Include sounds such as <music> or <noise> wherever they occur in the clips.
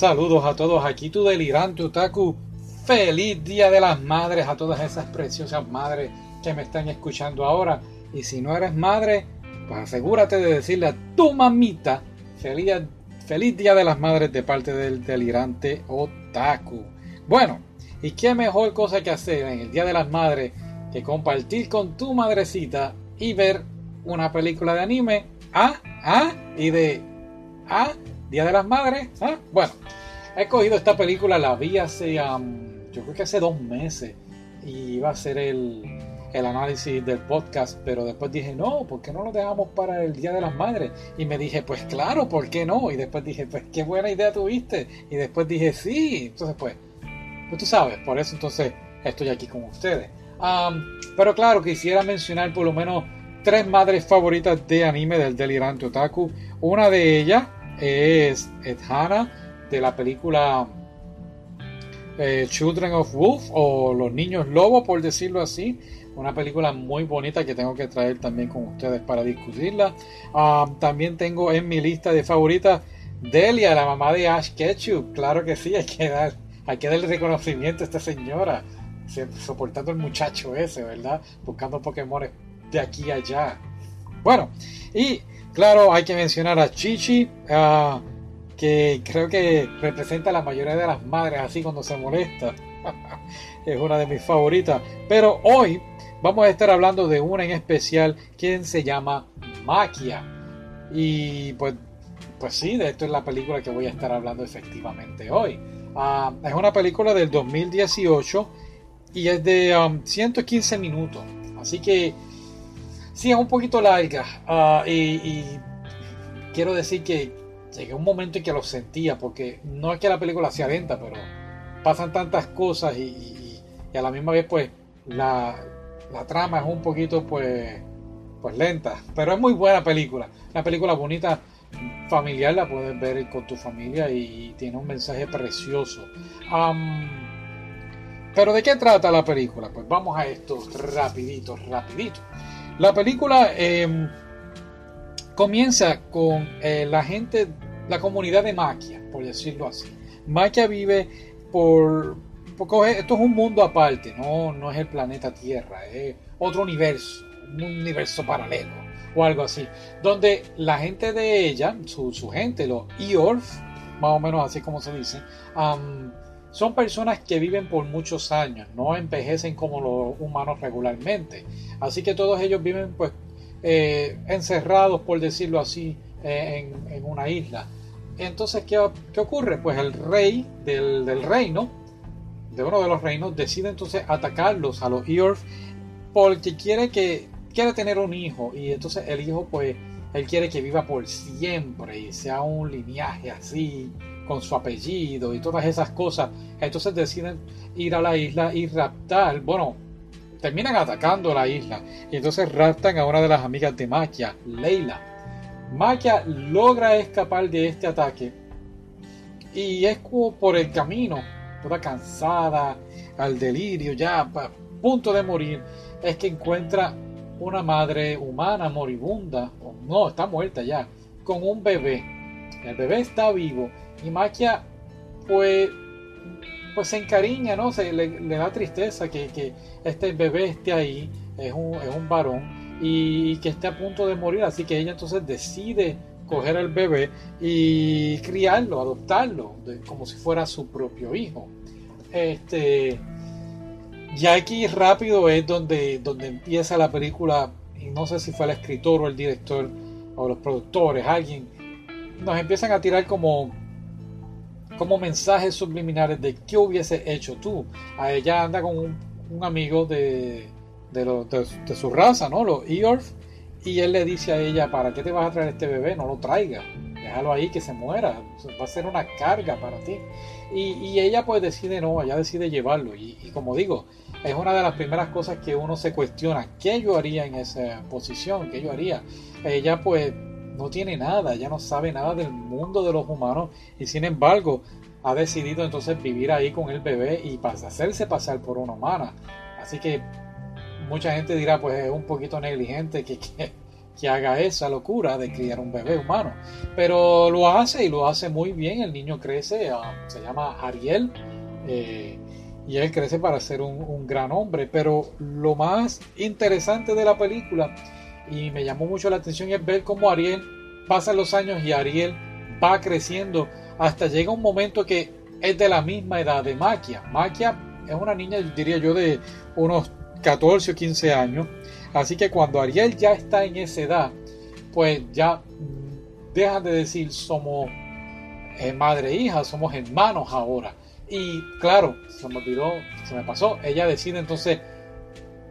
Saludos a todos, aquí tu delirante otaku. Feliz Día de las Madres a todas esas preciosas madres que me están escuchando ahora. Y si no eres madre, pues asegúrate de decirle a tu mamita feliz, feliz Día de las Madres de parte del delirante otaku. Bueno, ¿y qué mejor cosa que hacer en el Día de las Madres que compartir con tu madrecita y ver una película de anime? Ah, ah, y de ah, Día de las Madres. ¿ah? Bueno, he cogido esta película, la vi hace, yo creo que hace dos meses, y iba a ser el, el, análisis del podcast, pero después dije, no, ¿por qué no lo dejamos para el Día de las Madres? Y me dije, pues claro, ¿por qué no? Y después dije, pues qué buena idea tuviste. Y después dije, sí. Entonces, pues, pues tú sabes, por eso entonces estoy aquí con ustedes. pero claro, quisiera mencionar por lo menos tres madres favoritas de anime del delirante otaku. Una de ellas es Hannah de la película eh, Children of Wolf o Los Niños Lobos, por decirlo así. Una película muy bonita que tengo que traer también con ustedes para discutirla. Ah, también tengo en mi lista de favoritas Delia, la mamá de Ash Ketchum. Claro que sí, hay que dar, hay que darle reconocimiento a esta señora. Soportando el muchacho ese, ¿verdad? Buscando Pokémon de aquí a allá. Bueno, y Claro, hay que mencionar a Chichi, que creo que representa a la mayoría de las madres así cuando se molesta. <laughs> es una de mis favoritas. Pero hoy vamos a estar hablando de una en especial, quien se llama Maquia. Y pues, pues sí, de esto es la película que voy a estar hablando efectivamente hoy. Ah, es una película del 2018 y es de 115 um, minutos. Así que Sí, es un poquito larga. Ah, y, quiero decir que llegué un momento en que lo sentía, porque no es que la película sea lenta, pero pasan tantas cosas y, a la misma vez, pues, la, trama es un poquito, pues, pues lenta. Pero es muy buena película. Una película bonita, familiar, la puedes ver con tu familia y tiene un mensaje precioso. pero ¿de qué trata la película? Pues vamos a esto rapidito, rapidito. La película em, comienza con eh, la gente, la comunidad de Maquia, por decirlo así. Maquia vive por, esto es un mundo aparte, no, no es el planeta Tierra, es otro universo, un universo paralelo o algo así, donde la gente de ella, su, gente, los Eorth, más o menos así como se dice, son personas que viven por muchos años, no envejecen como los humanos regularmente. Así que todos ellos viven pues eh, encerrados, por decirlo así, eh, en, una isla. Entonces, ¿qué, ocurre? Pues el rey del, reino, de uno de los reinos, decide entonces atacarlos a los Earth porque quiere que quiere tener un hijo y entonces el hijo pues él quiere que viva por siempre y sea un linaje así con su apellido y todas esas cosas. Entonces deciden ir a la isla y raptar, bueno, terminan atacando la isla y entonces raptan a una de las amigas de Maquia, Leila. Maquia logra escapar de este ataque y es como por el camino, toda cansada, al delirio, ya a punto de morir, es que encuentra una madre humana moribunda, no, está muerta ya, con un bebé. El bebé está vivo y Maquia, pues, pues se encariña, ¿no? Se, le, da tristeza que, este bebé esté ahí, es un, es un varón, y, que esté a punto de morir. Así que ella entonces decide coger al bebé y criarlo, adoptarlo, como si fuera su propio hijo. Este, ya aquí rápido es donde, donde empieza la película, y no sé si fue el escritor o el director o los productores, alguien, nos empiezan a tirar como como mensajes subliminares de qué hubiese hecho tú. A ella anda con un, amigo de, de, su raza, ¿no? Los Earth, y él le dice a ella, ¿para qué te vas a traer este bebé? No lo traiga, déjalo ahí que se muera, va a ser una carga para ti. Y, ella pues decide no, ella decide llevarlo. Y, y, como digo, es una de las primeras cosas que uno se cuestiona, ¿qué yo haría en esa posición? ¿Qué yo haría? Ella pues no tiene nada, ya no sabe nada del mundo de los humanos y sin embargo ha decidido entonces vivir ahí con el bebé y hacerse pasar por una humana. Así que mucha gente dirá pues es un poquito negligente que, que haga esa locura de criar un bebé humano. Pero lo hace y lo hace muy bien. El niño crece, ah, se llama Ariel. Eh, y él crece para ser un, gran hombre. Pero lo más interesante de la película, y me llamó mucho la atención, es ver cómo Ariel pasa los años y Ariel va creciendo hasta llega un momento que es de la misma edad de Maquia. Maquia es una niña, diría yo, de unos 14 o 15 años. Así que cuando Ariel ya está en esa edad, pues ya dejan de decir somos eh, madre e hija, somos hermanos ahora. Y claro, se me olvidó, se me pasó. Ella decide entonces,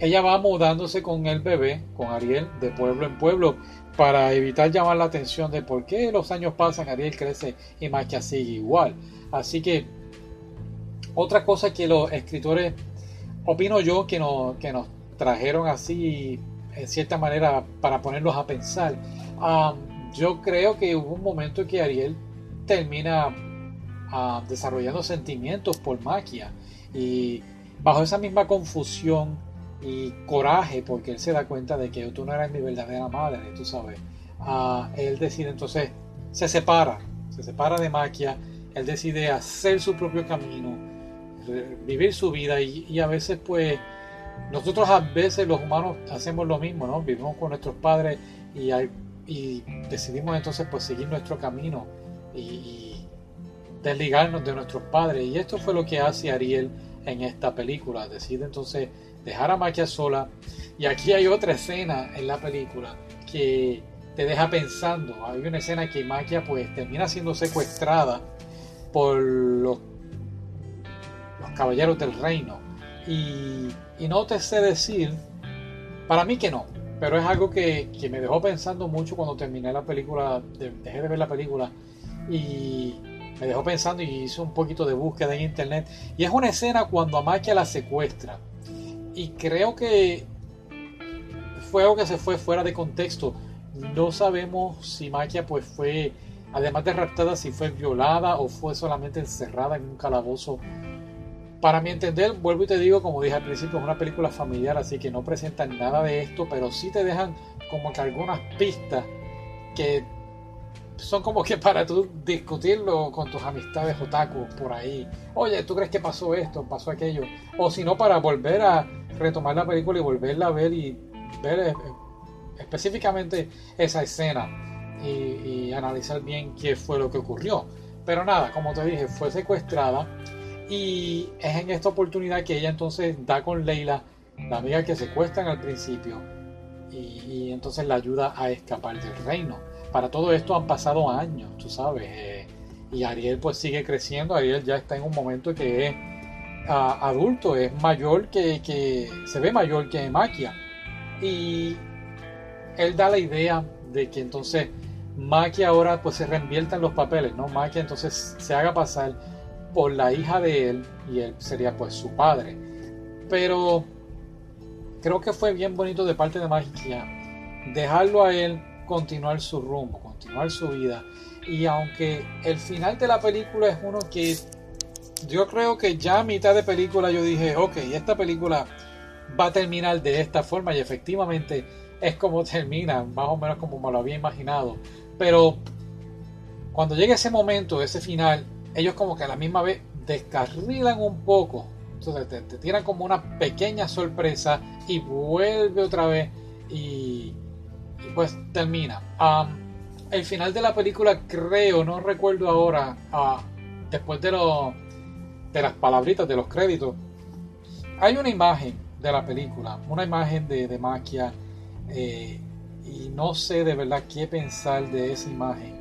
ella va mudándose con el bebé, con Ariel, de pueblo en pueblo, para evitar llamar la atención de por qué los años pasan, Ariel crece y Maquia sigue igual. Así que otra cosa que los escritores, opino yo, que nos, que nos trajeron así, en cierta manera, para ponerlos a pensar, yo creo que hubo un momento que Ariel termina desarrollando sentimientos por magia y bajo esa misma confusión y coraje porque él se da cuenta de que tú no eres mi verdadera madre, tú sabes. él decide entonces, se separa, se separa de Maquia, él decide hacer su propio camino, vivir su vida y, a veces pues nosotros a veces los humanos hacemos lo mismo, ¿no? Vivimos con nuestros padres y, y decidimos entonces pues seguir nuestro camino y desligarnos de nuestros padres. Y esto fue lo que hace Ariel en esta película. Decide entonces dejar a Maquia sola. Y aquí hay otra escena en la película que te deja pensando. Hay una escena que Maquia pues termina siendo secuestrada por los, los caballeros del reino. Y, y, no te sé decir, para mí que no, pero es algo que, que me dejó pensando mucho cuando terminé la película, dejé de ver la película. Y, me dejó pensando y hice un poquito de búsqueda en internet. Y es una escena cuando a Maquia la secuestra. Y creo que fue algo que se fue fuera de contexto. No sabemos si Maquia pues fue, además de raptada, si fue violada o fue solamente encerrada en un calabozo. Para mi entender, vuelvo y te digo, como dije al principio, es una película familiar, así que no presentan nada de esto, pero sí te dejan como que algunas pistas que son como que para tú discutirlo con tus amistades otaku por ahí. Oye, ¿tú crees que pasó esto? ¿Pasó aquello? O si no, para volver a retomar la película y volverla a ver y ver eh, específicamente esa escena y, analizar bien qué fue lo que ocurrió. Pero nada, como te dije, fue secuestrada y es en esta oportunidad que ella entonces da con Leila, la amiga que secuestran al principio, y entonces la ayuda a escapar del reino para todo esto han pasado años, tú sabes. Eh, y Ariel pues sigue creciendo. Ariel ya está en un momento que es adulto, es mayor que, que, se ve mayor que Maquia. Y él da la idea de que entonces Maquia ahora pues se reinvierta en los papeles, ¿no? Maquia entonces se haga pasar por la hija de él y él sería pues su padre. Pero creo que fue bien bonito de parte de Maquia dejarlo a él continuar su rumbo, continuar su vida. Y aunque el final de la película es uno que yo creo que ya a mitad de película yo dije, ok, esta película va a terminar de esta forma y efectivamente es como <laughs> termina, más o menos como me lo había imaginado. Pero cuando llega ese momento, ese final, ellos como que a la misma vez descarrilan un poco. Entonces te, te tiran como una pequeña sorpresa y vuelve otra vez y pues termina. el final de la película, creo, no recuerdo ahora, ah, después de, lo, de las palabritas, de los créditos, hay una imagen de la película, una imagen de, de Maquia, eh, y no sé de verdad qué pensar de esa imagen.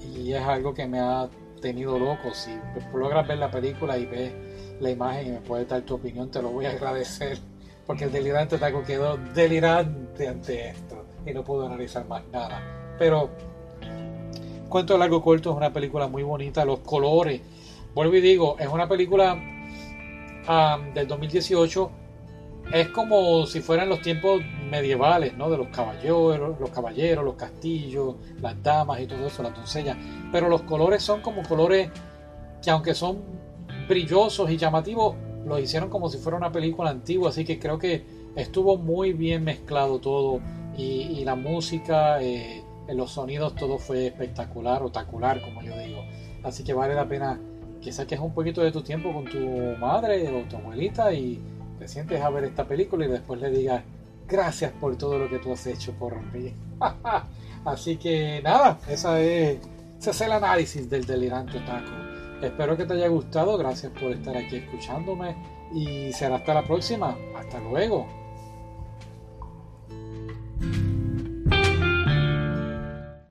Y es algo que me ha tenido loco. Si logras ver la película y ves la imagen y me puedes dar tu opinión, te lo voy a <laughs> agradecer. Porque el delirante taco quedó delirante ante esto y no puedo analizar más nada. Pero Cuento Largo Corto es una película muy bonita, los colores. Vuelvo y digo, es una película del 2018. Es como si fueran los tiempos medievales, ¿no? De los caballeros, los caballeros, los castillos, las damas y todo eso, las doncellas. Pero los colores son como colores que aunque son brillosos y llamativos, los hicieron como si fuera una película antigua. Así que creo que estuvo muy bien mezclado todo y, la música, eh, los sonidos, todo fue espectacular, otacular, como yo digo. Así que vale la pena que saques un poquito de tu tiempo con tu madre o tu abuelita y te sientes a ver esta película y después le digas gracias por todo lo que tú has hecho por mí. <laughs> Así que nada, esa es, ese es el análisis del delirante taco. Espero que te haya gustado, gracias por estar aquí escuchándome y será hasta la próxima. Hasta luego.